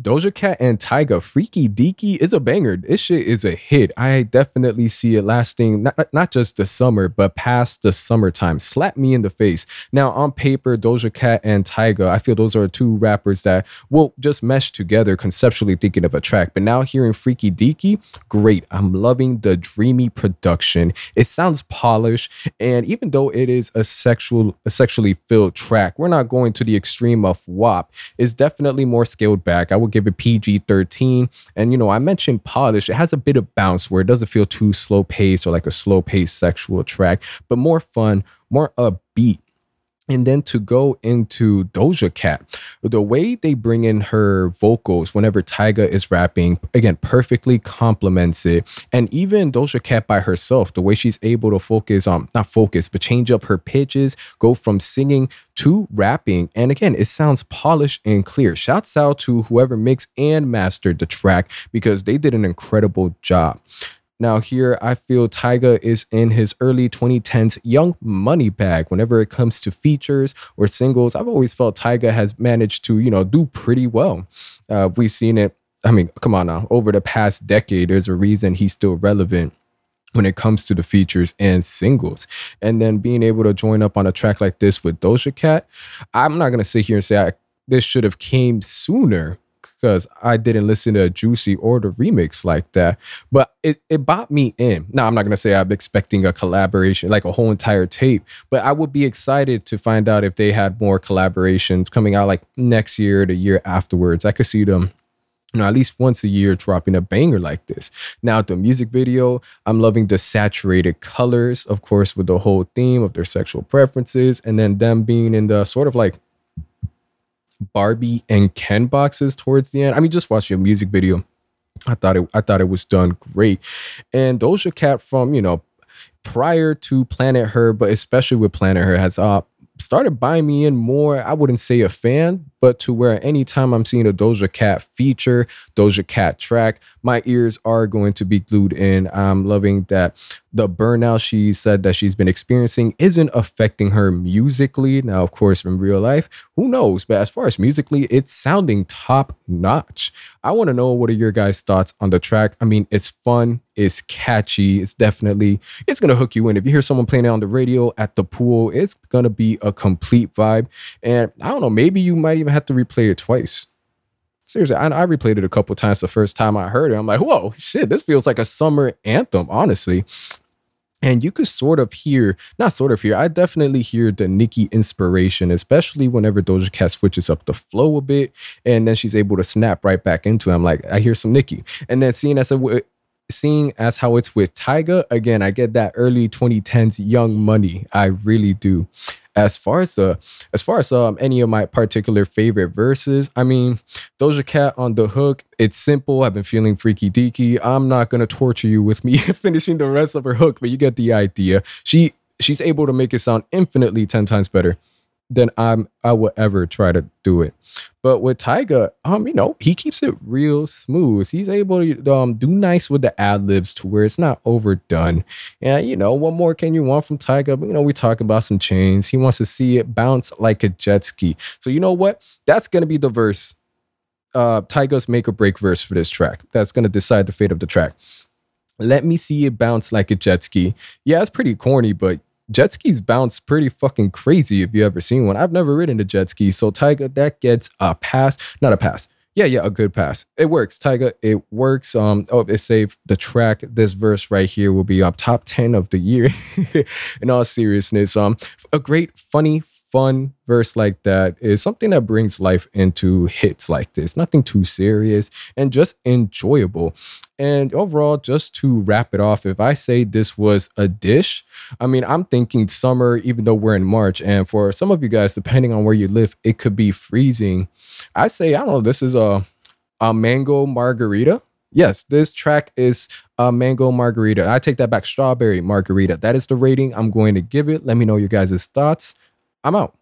Doja Cat and Tyga, Freaky Deaky is a banger. This shit is a hit. I definitely see it lasting not, not just the summer, but past the summertime. Slap me in the face. Now, on paper, Doja Cat and Tyga, I feel those are two rappers that will just mesh together conceptually thinking of a track. But now hearing Freaky Deaky, great. I'm loving the dreamy production. It sounds polished. And even though it is a sexual, a sexually filled track, we're not going to the extreme of WAP. It's definitely more scaled back. I would give it PG 13. And, you know, I mentioned polish. It has a bit of bounce where it doesn't feel too slow paced or like a slow paced sexual track, but more fun, more upbeat. And then to go into Doja Cat, the way they bring in her vocals whenever Tyga is rapping, again, perfectly complements it. And even Doja Cat by herself, the way she's able to focus on, not focus, but change up her pitches, go from singing to rapping. And again, it sounds polished and clear. Shouts out to whoever mixed and mastered the track because they did an incredible job. Now, here I feel Tyga is in his early 2010s young money bag whenever it comes to features or singles. I've always felt Tyga has managed to, you know, do pretty well. Uh, we've seen it. I mean, come on now. Over the past decade, there's a reason he's still relevant when it comes to the features and singles. And then being able to join up on a track like this with Doja Cat, I'm not to sit here and say I, this should have came sooner because I didn't listen to Juicy or the remix like that. But it, it bought me in. Now, I'm not going to say I'm expecting a collaboration, like a whole entire tape, but I would be excited to find out if they had more collaborations coming out like next year, the year afterwards. I could see them you know, at least once a year dropping a banger like this. Now, the music video, I'm loving the saturated colors, of course, with the whole theme of their sexual preferences, and then them being in the sort of like Barbie and Ken boxes towards the end. I mean, just watching a music video, I thought it I thought it was done great. And Doja Cat from, you know, prior to Planet Her, but especially with Planet Her, has uh started buying me in more. I wouldn't say a fan, but to where anytime I'm seeing a Doja Cat feature, Doja Cat track, my ears are going to be glued in. I'm loving that the burnout she said that she's been experiencing isn't affecting her musically. Now, of course, in real life, who knows? But as far as musically, it's sounding top notch. I want to know what are your guys' thoughts on the track. I mean, it's fun, it's catchy, it's definitely it's gonna hook you in. If you hear someone playing it on the radio at the pool, it's gonna be a complete vibe. And I don't know, maybe you might even have to replay it twice. Seriously, I, I replayed it a couple times the first time I heard it. I'm like, whoa, shit, this feels like a summer anthem, honestly. And you could sort of hear, not sort of hear, I definitely hear the Nicki inspiration, especially whenever Doja Cat switches up the flow a bit and then she's able to snap right back into it. I'm like, I hear some Nicki. And then seeing as a, seeing as how it's with Tyga, again, I get that early 2010s young money. I really do as far as the as far as um any of my particular favorite verses, I mean, Doja Cat on the hook, it's simple. I've been feeling freaky deaky. I'm not gonna torture you with me finishing the rest of her hook, but you get the idea. She she's able to make it sound infinitely 10 times better than I'm I would ever try to do it. But with Tyga, um, you know, he keeps it real smooth. He's able to um do nice with the ad libs to where it's not overdone. And you know, what more can you want from Tyga? You know, we talk about some chains. He wants to see it bounce like a jet ski. So you know what? That's gonna be the verse. Uh Tyga's make or break verse for this track. That's gonna decide the fate of the track. Let me see it bounce like a jet ski. Yeah, it's pretty corny, but jet skis bounce pretty fucking crazy if you ever seen one. I've never ridden a jet ski, so Tyga that gets a pass, not a pass. Yeah, yeah, a good pass. It works, Tyga. It works. Um, oh, it saved the track. This verse right here will be up top ten of the year. In all seriousness, um, a great, funny, fun verse like that is something that brings life into hits like this. Nothing too serious and just enjoyable. And overall, just to wrap it off, if I say this was a dish, I mean, I'm thinking summer, even though we're in March. And for some of you guys, depending on where you live, it could be freezing. I say, I don't know, this is a, a mango margarita. Yes, this track is a mango margarita. I take that back, strawberry margarita. That is the rating I'm going to give it. Let me know your guys' thoughts. I'm out.